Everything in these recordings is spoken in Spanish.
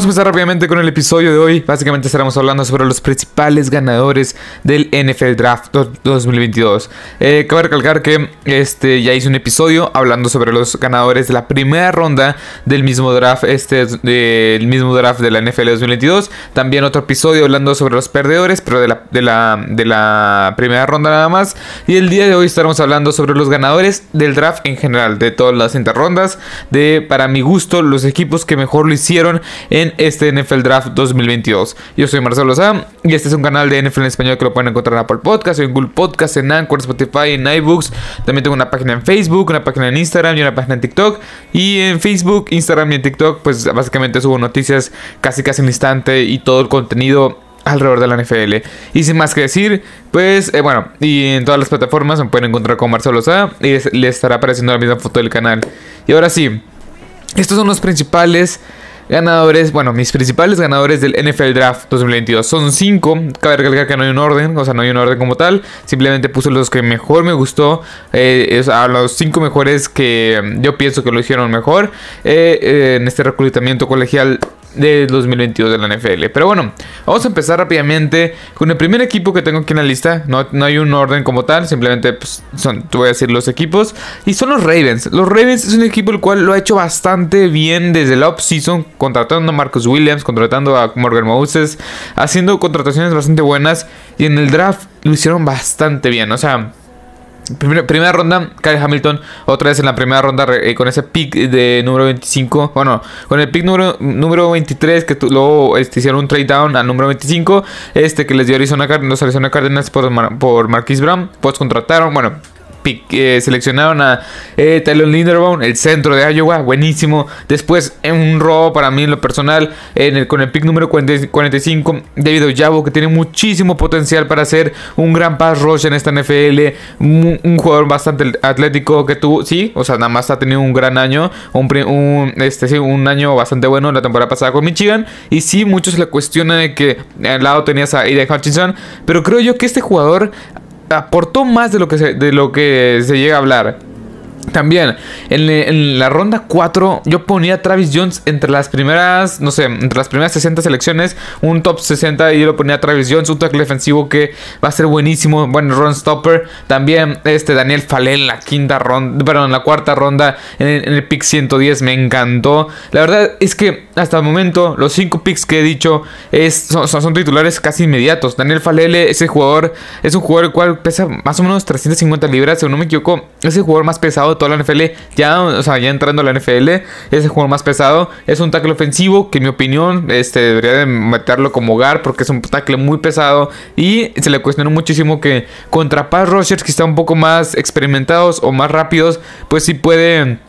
vamos a empezar rápidamente con el episodio de hoy. Básicamente estaremos hablando sobre los principales ganadores del NFL Draft 2022. Eh, cabe recalcar que este, ya hice un episodio hablando sobre los ganadores de la primera ronda del mismo draft, este, del mismo draft de la NFL 2022. También otro episodio hablando sobre los perdedores, pero de la, de la, de la primera ronda nada más. Y el día de hoy estaremos hablando sobre los ganadores del draft en general, de todas las interrondas, de para mi gusto los equipos que mejor lo hicieron en este NFL Draft 2022. Yo soy Marcelo Sam y este es un canal de NFL en español que lo pueden encontrar en Apple Podcast, en Google Podcast, en Anchor, Spotify, en iBooks. También tengo una página en Facebook, una página en Instagram y una página en TikTok. Y en Facebook, Instagram y en TikTok, pues básicamente subo noticias casi casi en instante y todo el contenido alrededor de la NFL. Y sin más que decir, pues eh, bueno, y en todas las plataformas me pueden encontrar con Marcelo Sá y les estará apareciendo la misma foto del canal. Y ahora sí, estos son los principales ganadores, bueno, mis principales ganadores del NFL Draft 2022 son 5. Cabe recalcar que no hay un orden, o sea, no hay un orden como tal. Simplemente puse los que mejor me gustó, eh, a los 5 mejores que yo pienso que lo hicieron mejor eh, eh, en este reclutamiento colegial de 2022 de la NFL. Pero bueno, vamos a empezar rápidamente con el primer equipo que tengo aquí en la lista. No, no hay un orden como tal, simplemente pues, son, te voy a decir los equipos. Y son los Ravens. Los Ravens es un equipo el cual lo ha hecho bastante bien desde la offseason, contratando a Marcus Williams, contratando a Morgan Moses, haciendo contrataciones bastante buenas. Y en el draft lo hicieron bastante bien. O sea, Primera, ronda, Kyle Hamilton, otra vez en la primera ronda eh, con ese pick de número 25. Bueno, con el pick número, número 23 que luego este, hicieron un trade down al número 25. Este que les dio Arizona, los Arizona Cardinals por, por Marquis Brown. Pues contrataron, bueno, eh, seleccionaron a eh, Linderbaum, el centro de Iowa, buenísimo. Después, en un robo para mí en lo personal, en el, con el pick número 45, David Ojabo, que tiene muchísimo potencial para ser un gran pass rush en esta NFL. Un, jugador bastante atlético que tuvo, sí, o sea, nada más ha tenido un gran año, un, este, un año bastante bueno la temporada pasada con Michigan. Y sí, muchos le cuestionan de que al lado tenías a Aiden Hutchinson, pero creo yo que este jugador aportó más de lo que se, de lo que se llega a hablar. También, en, la ronda 4, yo ponía a Travis Jones entre las primeras, no sé, entre las primeras 60 selecciones, un top 60 y yo lo ponía a Travis Jones, un tackle defensivo que va a ser buenísimo, bueno, run stopper. También este Daniel Falé en la quinta ronda, perdón, en la cuarta ronda, en, el pick 110, me encantó. La verdad es que hasta el momento, los 5 picks que he dicho son, son, titulares casi inmediatos. Daniel Falele, ese jugador, es un jugador el cual pesa más o menos 350 libras, si no me equivoco, es el jugador más pesado toda la NFL. Ya, o sea, ya entrando a la NFL, es el jugador más pesado. Es un tackle ofensivo que, en mi opinión, este, debería de meterlo como hogar porque es un tackle muy pesado. Y se le cuestionó muchísimo que contra pass rushers que están un poco más experimentados o más rápidos, pues sí pueden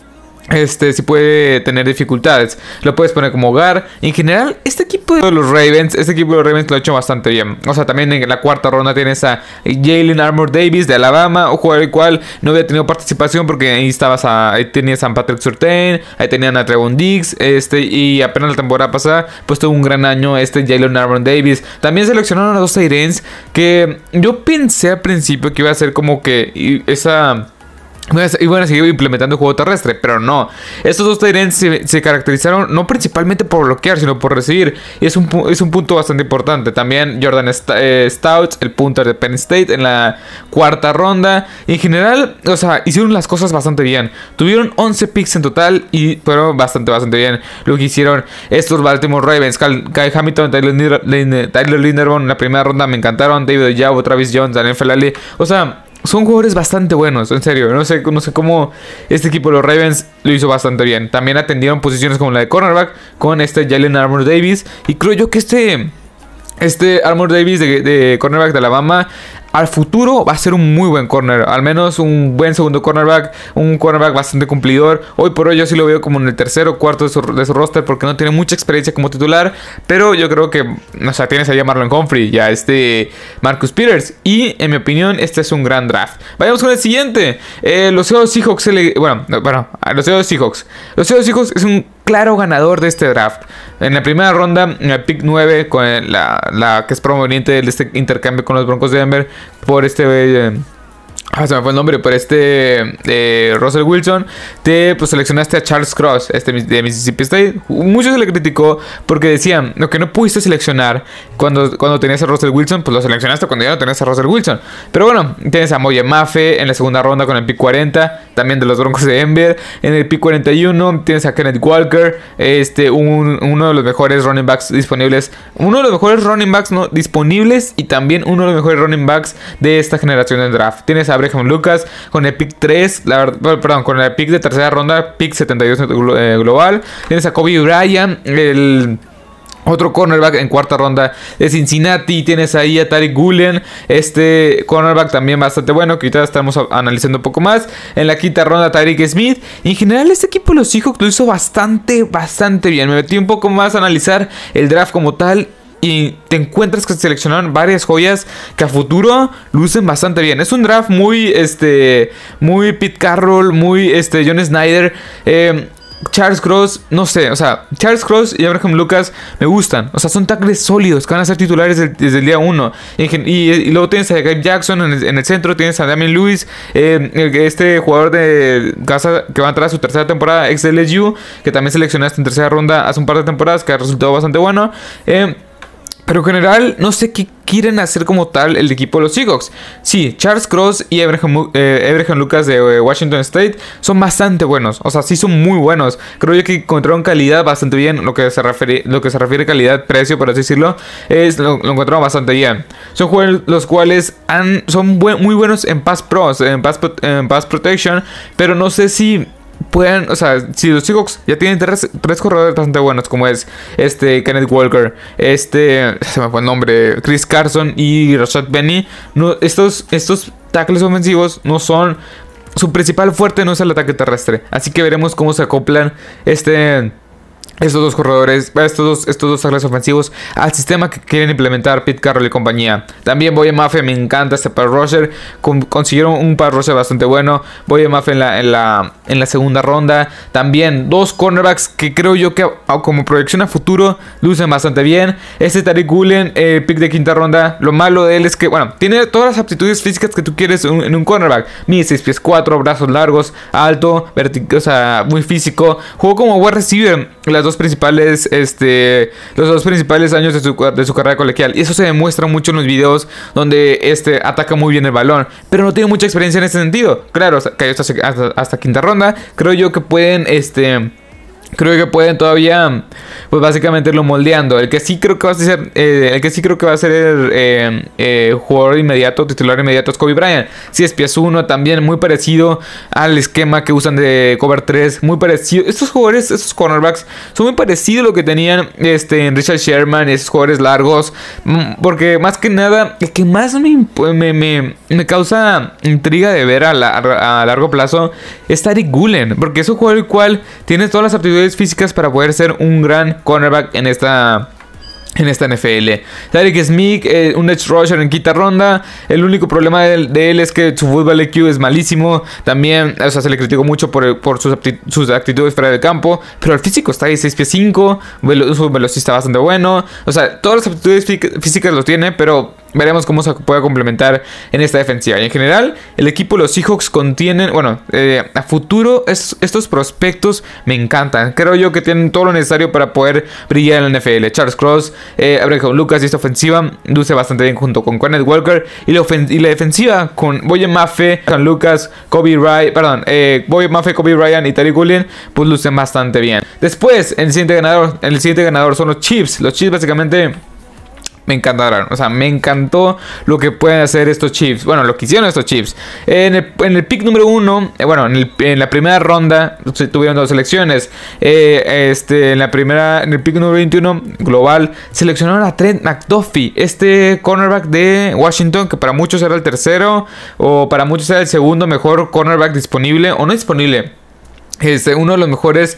este sí puede tener dificultades. Lo puedes poner como hogar. En general, este equipo de los Ravens, este equipo de los Ravens lo ha hecho bastante bien. O sea, también en la cuarta ronda tienes a Jalen Armour Davis de Alabama, un jugador el cual no había tenido participación porque ahí estabas a, ahí tenías a Patrick Surtain, ahí tenían a Trevon Diggs, este, y apenas la temporada pasada, pues tuvo un gran año este Jalen Armour Davis. También seleccionaron a dos Tyrens que yo pensé al principio que iba a ser como que esa y bueno, seguir implementando el juego terrestre, pero no. Estos dos Tyrants se, caracterizaron no principalmente por bloquear, sino por recibir. Y es un, es un punto bastante importante. También Jordan eh, Stout, el punter de Penn State, en la cuarta ronda. En general, o sea, hicieron las cosas bastante bien. Tuvieron 11 picks en total y fueron bastante, bastante bien. Lo que hicieron estos Baltimore Ravens, Kai Hamilton, Tyler, Linderbaum en la primera ronda me encantaron. David Oyabo, Travis Jones, Daniel Felali. O sea son jugadores bastante buenos, en serio. No sé, no sé cómo este equipo los Ravens lo hizo bastante bien. También atendieron posiciones como la de cornerback con este Jalen Armour Davis. Y creo yo que este, este Armour Davis de cornerback de Alabama al futuro va a ser un muy buen corner. Al menos un buen segundo cornerback. Un cornerback bastante cumplidor. Hoy por hoy yo sí lo veo como en el tercero o cuarto de su, roster. Porque no tiene mucha experiencia como titular. Pero yo creo que. O sea, tienes ahí a Marlon Humphrey. Ya este Marcus Peters. Y en mi opinión, este es un gran draft. Vayamos con el siguiente. Eh, los Seahawks. bueno, bueno, los Seahawks. Los Seahawks es un claro ganador de este draft. En la primera ronda, en el pick 9, con la, la que es proveniente de este intercambio con los Broncos de Denver, por este... Eh, Ah, se me fue el nombre, pero este de Russell Wilson, te pues, seleccionaste a Charles Cross, este de Mississippi State. Muchos se le criticó porque decían, lo que no pudiste seleccionar cuando, cuando tenías a Russell Wilson, pues lo seleccionaste cuando ya no tenías a Russell Wilson. Pero bueno, tienes a Moye Mafe en la segunda ronda con el pick 40, también de los Broncos de Denver. En el pick 41 tienes a Kenneth Walker, este, uno de los mejores running backs disponibles, uno de los mejores running backs ¿no? disponibles y también uno de los mejores running backs de esta generación de draft. Tienes a Abraham Lucas con el pick 3, la perdón, con el pick de tercera ronda, pick 72 eh, global. Tienes a Kobe Bryant, el otro cornerback en cuarta ronda de Cincinnati. Tienes ahí a Tariq Gulen. Este cornerback también bastante bueno. Que ahorita estamos analizando un poco más. En la quinta ronda, Tariq Smith. en general, este equipo, los Seahawks, lo hizo bastante, bastante bien. Me metí un poco más a analizar el draft como tal y te encuentras que seleccionaron varias joyas que a futuro lucen bastante bien. Es un draft muy, este, muy Pete Carroll, muy, este, John Snyder. Eh, Charles Cross, no sé, o sea, Charles Cross y Abraham Lucas me gustan. O sea, son tackles sólidos que van a ser titulares desde el día 1. Y, luego tienes a Gabe Jackson en el, centro, tienes a Damien Lewis, eh, este jugador de casa que va a entrar a su tercera temporada, ex LSU, que también seleccionaste en tercera ronda hace un par de temporadas, que ha resultado bastante bueno. Eh, pero en general, no sé qué quieren hacer como tal el equipo de los Seahawks. Sí, Charles Cross y Abraham, eh, Lucas de eh, Washington State son bastante buenos. O sea, sí son muy buenos. Creo yo que encontraron calidad bastante bien. Lo que se refiere, lo que se refiere a calidad-precio, por así decirlo, es lo, encontraron bastante bien. Son jugadores los cuales han, son muy buenos en pass pros, en pass, en pass protection. Pero no sé si puedan, o sea, si los Seahawks ya tienen tres, corredores bastante buenos, como es este Kenneth Walker, este, se me fue el nombre, Chris Carson y Rashad Benny, estos, estos tackles ofensivos no son, su principal fuerte no es el ataque terrestre, así que veremos cómo se acoplan este estos dos corredores, estos dos, estos dos ofensivos al sistema que quieren implementar Pete Carroll y compañía. También Boye Mafia, me encanta este par rusher. consiguieron un par rusher bastante bueno. Boye Mafia en la, en, la, en la segunda ronda. También dos cornerbacks que creo yo que ah, como proyección a futuro lucen bastante bien. Este Tariq Gulen, eh, pick de quinta ronda. Lo malo de él es que, bueno, tiene todas las aptitudes físicas que tú quieres en, un cornerback. Mide 6 pies 4, brazos largos, alto, o sea, muy físico. Jugó como wide receiver las dos principales, este, los dos principales años de su, de su carrera colegial. Y eso se demuestra mucho en los videos donde este ataca muy bien el balón. Pero no tiene mucha experiencia en ese sentido. Claro, cayó hasta, hasta quinta ronda. Creo yo que pueden, este creo que pueden todavía pues básicamente irlo moldeando. El que sí creo que va a ser eh, el que sí creo que va a ser eh, eh, jugador inmediato titular inmediato es Kobe Bryant. Si es pies 1 también muy parecido al esquema que usan de cover 3 muy parecido. Estos jugadores estos cornerbacks son muy parecidos a lo que tenían este Richard Sherman esos jugadores largos. Mm, porque más que nada el que más me, me, me, causa intriga de ver a, a, largo plazo es Tariq Gulen porque es un jugador el cual tiene todas las aptitudes físicas para poder ser un gran cornerback en esta en esta NFL. Derek Smith, eh, un edge rusher en quinta ronda. El único problema de él, es que su fútbol EQ es malísimo. También, o sea, se le criticó mucho por, sus, actitudes fuera del campo. Pero el físico está ahí 6 pies 5. Su velocista bastante bueno. O sea, todas las aptitudes físicas los tiene, pero veremos cómo se puede complementar en esta defensiva. Y en general, el equipo los Seahawks contienen, bueno, eh, a futuro estos prospectos me encantan. Creo yo que tienen todo lo necesario para poder brillar en la NFL. Charles Cross, eh, Abraham Lucas y esta ofensiva luce bastante bien junto con Kenneth Walker. Y la, y la defensiva con Boye Mafe, Con Lucas, Kobe Ryan, perdón, eh, Mafe, Kobe Ryan y Tariq Gullin, pues lucen bastante bien. Después, el siguiente ganador, el siguiente ganador son los Chiefs. Los Chiefs básicamente me encantaron. O sea, me encantó lo que pueden hacer estos Chiefs. Bueno, lo que hicieron estos Chiefs. En el, pick número uno, eh, bueno, en, la primera ronda tuvieron dos selecciones. Eh, este, en la primera, en el pick número 21 global, seleccionaron a Trent McDuffie, este cornerback de Washington, que para muchos era el tercero, o para muchos era el segundo mejor cornerback disponible, o no disponible Este, uno de los mejores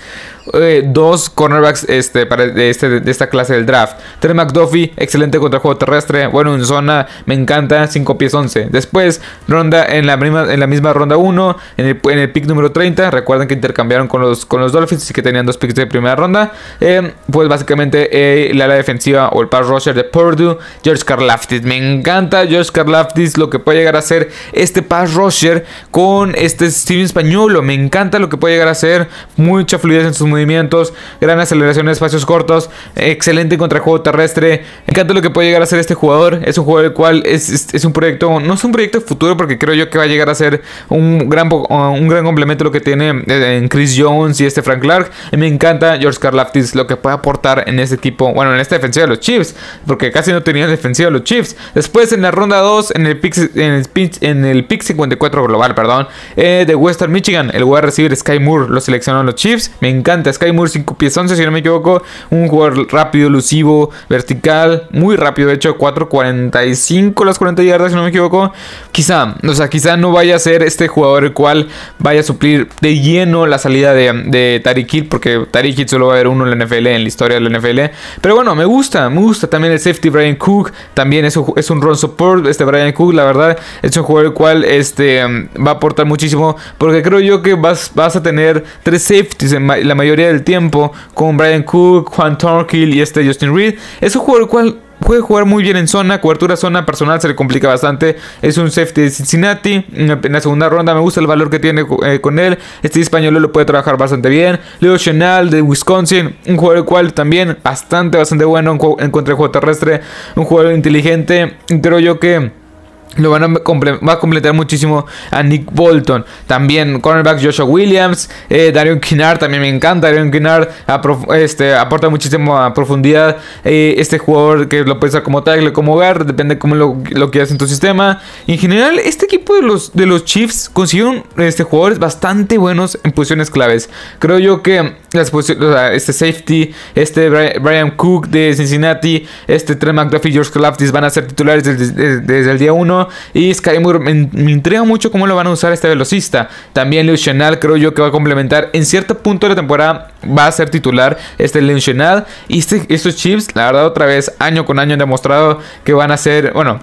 eh, dos cornerbacks este, para, de, este, esta clase del draft. Trey McDuffie, excelente contra el juego terrestre. Bueno, en zona, me encanta, 5 pies 11. Después, ronda en la misma, en la misma ronda 1, en el, pick número 30. Recuerden que intercambiaron con los, con los Dolphins y que tenían dos picks de primera ronda. Eh, pues básicamente eh, la ala defensiva o el pass rusher de Purdue, George Karlaftis. Me encanta George Karlaftis, lo que puede llegar a ser este pass rusher con este Steven Españolo. Me encanta lo que puede llegar a ser. Mucha fluidez en sus movimientos, gran aceleración en espacios cortos, excelente contra juego terrestre. Me encanta lo que puede llegar a ser este jugador. Es un jugador el cual es, es, un proyecto, no es un proyecto futuro porque creo yo que va a llegar a ser un gran, un gran complemento lo que tiene eh, en Chris Jones y este Frank Clark. me encanta George Karlaftis, lo que puede aportar en este tipo, bueno, en esta defensiva de los Chiefs, porque casi no tenía defensiva de los Chiefs. Después en la ronda 2, en el pick, en el, en el pick 54 global, perdón, eh, de Western Michigan, el a recibir Sky Moore lo seleccionaron los Chiefs. Me encanta Sky Moore 5 pies 11, si no me equivoco. Un jugador rápido, elusivo, vertical, muy rápido. De hecho, 4.45 las 40 yardas, si no me equivoco. Quizá, o sea, quizá no vaya a ser este jugador el cual vaya a suplir de lleno la salida de, de Tariq porque Tariq Hill solo va a haber uno en la NFL, en la historia de la NFL. Pero bueno, me gusta, me gusta también el safety Brian Cook. También es un, es un run support, este Brian Cook, la verdad, es un jugador el cual este, va a aportar muchísimo, porque creo yo que vas, vas a tener tres safeties en la mayoría del tiempo con Brian Cook, Juan Torkill y este Justin Reed. Es un jugador cual puede jugar muy bien en zona, cobertura zona personal se le complica bastante. Es un safety de Cincinnati. En la segunda ronda me gusta el valor que tiene eh, con él. Este español lo puede trabajar bastante bien. Leo Chenal de Wisconsin, un jugador cual también bastante, bastante bueno en, contra el juego terrestre. Un jugador inteligente. Creo yo que lo van a va a completar muchísimo a Nick Bolton. También cornerback Joshua Williams. Eh, Darion Kinnard también me encanta. Darion Kinnard este, aporta muchísimo a profundidad. Eh, este jugador que lo puede usar como tackle, como guard. Depende cómo lo, lo quieras en tu sistema. en general, este equipo de los, de los Chiefs consiguieron este, jugadores bastante buenos en posiciones claves. Creo yo que las este safety, este Brian Cook de Cincinnati, este Trent McDuffie y George Kalafdis van a ser titulares desde, desde el día 1. Y Sky Moore me, intriga mucho cómo lo van a usar este velocista. También Leo Chenal creo yo que va a complementar. En cierto punto de la temporada va a ser titular este Leo Chenal. Y este, estos Chiefs, la verdad, otra vez, año con año han demostrado que van a ser, bueno,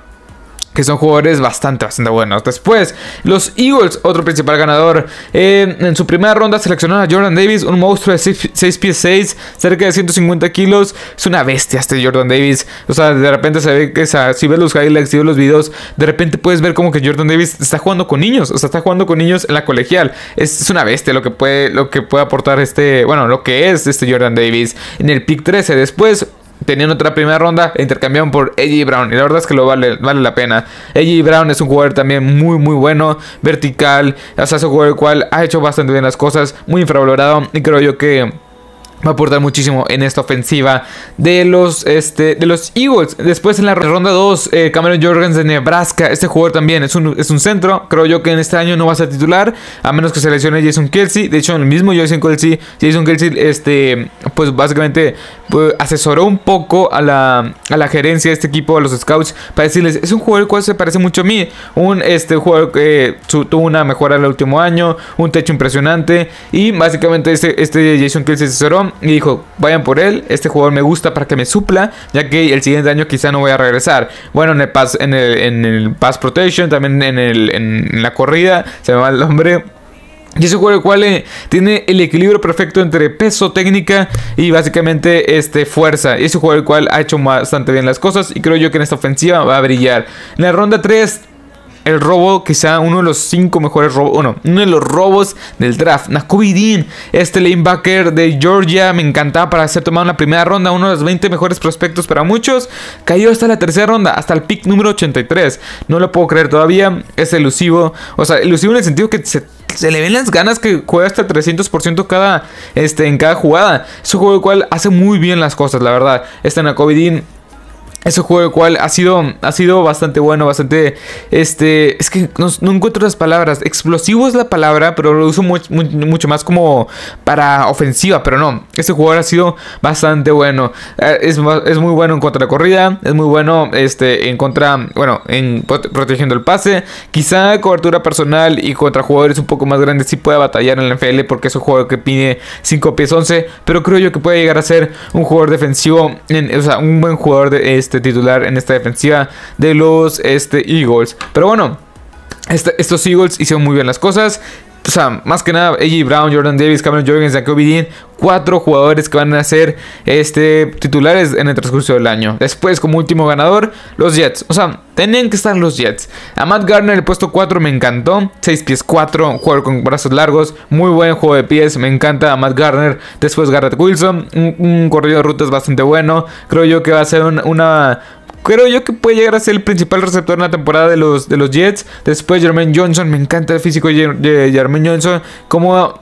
que son jugadores bastante, bastante buenos. Después, los Eagles, otro principal ganador. Eh, en su primera ronda seleccionaron a Jordan Davis, un monstruo de 6 pies 6, cerca de 150 kilos. Es una bestia este Jordan Davis. O sea, de repente se ve que si ves los highlights, si ves los videos, de repente puedes ver como que Jordan Davis está jugando con niños. O sea, está jugando con niños en la colegial. Es, es una bestia lo que, puede, lo que puede aportar este, bueno, lo que es este Jordan Davis. En el pick 13, después tenían otra primera ronda, intercambiaron por AJ Brown. Y la verdad es que lo vale, vale la pena. AJ Brown es un jugador también muy, muy bueno, vertical. O sea, es un jugador el cual ha hecho bastante bien las cosas, muy infravalorado. Y creo yo que va a aportar muchísimo en esta ofensiva de los, este, de los Eagles. Después en la ronda 2, eh, Cameron Jorgens de Nebraska. Este jugador también es un, es un centro. Creo yo que en este año no va a ser titular, a menos que se lesione Jason Kelsey. De hecho, en el mismo Jason Kelsey, Jason Kelsey, este, pues básicamente pues, asesoró un poco a la, a la gerencia de este equipo, a los scouts, para decirles, es un jugador cual se parece mucho a mí. Un este, jugador que tuvo una mejora el último año, un techo impresionante. Y básicamente este, este Jason Kelsey asesoró y dijo, vayan por él, este jugador me gusta para que me supla, ya que el siguiente año quizá no voy a regresar. Bueno, en el pass, en el, en el pass protection, también en, el, en la corrida, se me va el nombre. Y ese juego el cual eh, tiene el equilibrio perfecto entre peso, técnica y básicamente este, fuerza. Y ese juego el cual ha hecho bastante bien las cosas y creo yo que en esta ofensiva va a brillar. En la ronda 3 el robo, quizá uno de los cinco mejores robos, bueno, uno de los robos del draft. Nakobe Dean, este lanebacker de Georgia, me encantaba para ser tomado en la primera ronda, uno de los 20 mejores prospectos para muchos. Cayó hasta la tercera ronda, hasta el pick número 83. No lo puedo creer todavía, es elusivo. O sea, elusivo en el sentido que se, le ven las ganas que juega hasta 300% cada, este, en cada jugada. Es un juego el cual hace muy bien las cosas, la verdad. Este Nakobe Dean ese juego el cual ha sido, ha sido bastante bueno, bastante, este, es que no, encuentro las palabras, explosivo es la palabra, pero lo uso mucho más como para ofensiva, pero no, ese jugador ha sido bastante bueno, eh, es, es, muy bueno en contra de corrida, es muy bueno, este, en contra, bueno, en protegiendo el pase, quizá cobertura personal y contra jugadores un poco más grandes sí puede batallar en la NFL porque es un jugador que pide 5 pies 11, pero creo yo que puede llegar a ser un jugador defensivo, o sea, un buen jugador de este este titular en esta defensiva de los este, Eagles. Pero bueno, estos Eagles hicieron muy bien las cosas. O sea, más que nada, AJ Brown, Jordan Davis, Cameron Jorgens, Jacoby Dean, cuatro jugadores que van a ser este, titulares en el transcurso del año. Después, como último ganador, los Jets. O sea, tenían que estar los Jets. A Matt Garner, el puesto 4 me encantó. 6 pies 4, jugador con brazos largos. Muy buen juego de pies, me encanta a Matt Garner. Después Garrett Wilson, un, corrido de rutas bastante bueno. Creo yo que va a ser una Creo yo que puede llegar a ser el principal receptor en la temporada de los, de los Jets. Después Jermaine Johnson, me encanta el físico de Jermaine Johnson. Cómo,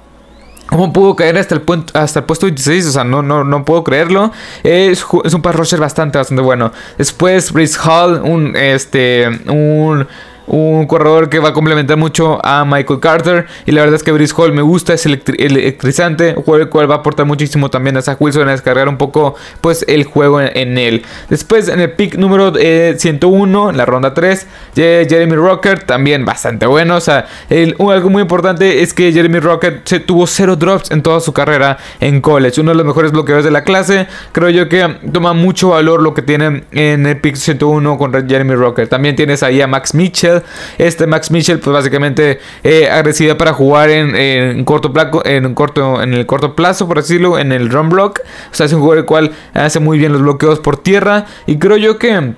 cómo pudo caer hasta el, hasta el puesto 26, o sea, no, no, no puedo creerlo. Es, es un pass rusher bastante, bastante bueno. Después Brice Hall, un, este, un un corredor que va a complementar mucho a Michael Carter. Y la verdad es que Brice Hall me gusta, es electrizante, un juego el cual va a aportar muchísimo también a Zach Wilson a descargar un poco pues el juego en, él. Después en el pick número 101, eh, en la ronda 3, Jeremy Rocker, también bastante bueno. O sea, algo muy importante es que Jeremy Rocker se tuvo cero drops en toda su carrera en college. Uno de los mejores bloqueadores de la clase. Creo yo que toma mucho valor lo que tiene en el pick 101 con Jeremy Rocker. También tienes ahí a Max Mitchell este Max Mitchell, pues básicamente eh, agresiva para jugar en, corto plazo, en, corto, en el corto plazo, por decirlo, en el run block. O sea, es un jugador el cual hace muy bien los bloqueos por tierra. Y creo yo que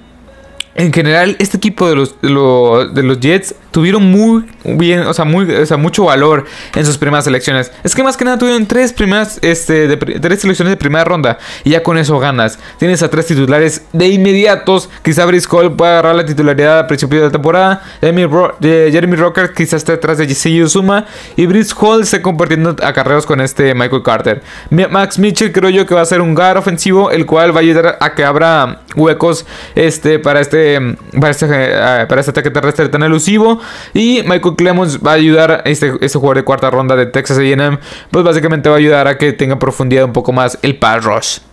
en general, este equipo de los, de los, Jets tuvieron muy bien, o sea, muy, mucho valor en sus primeras selecciones. Es que más que nada tuvieron tres primeras, este, de, tres selecciones de primera ronda y ya con eso ganas. Tienes a tres titulares de inmediatos. Quizá Brice Hall pueda agarrar la titularidad a principio de la temporada. Jeremy, Rocker quizás esté detrás de Jesse Uzuma y Brice Hall se compartiendo acarreos con este Michael Carter. Max Mitchell creo yo que va a ser un guard ofensivo, el cual va a ayudar a que abra huecos, este, para este para este, eh, para este ataque terrestre tan elusivo. Y Michael Clemons va a ayudar, este, este jugador de cuarta ronda de Texas AM, pues básicamente va a ayudar a que tenga profundidad un poco más el pass rush.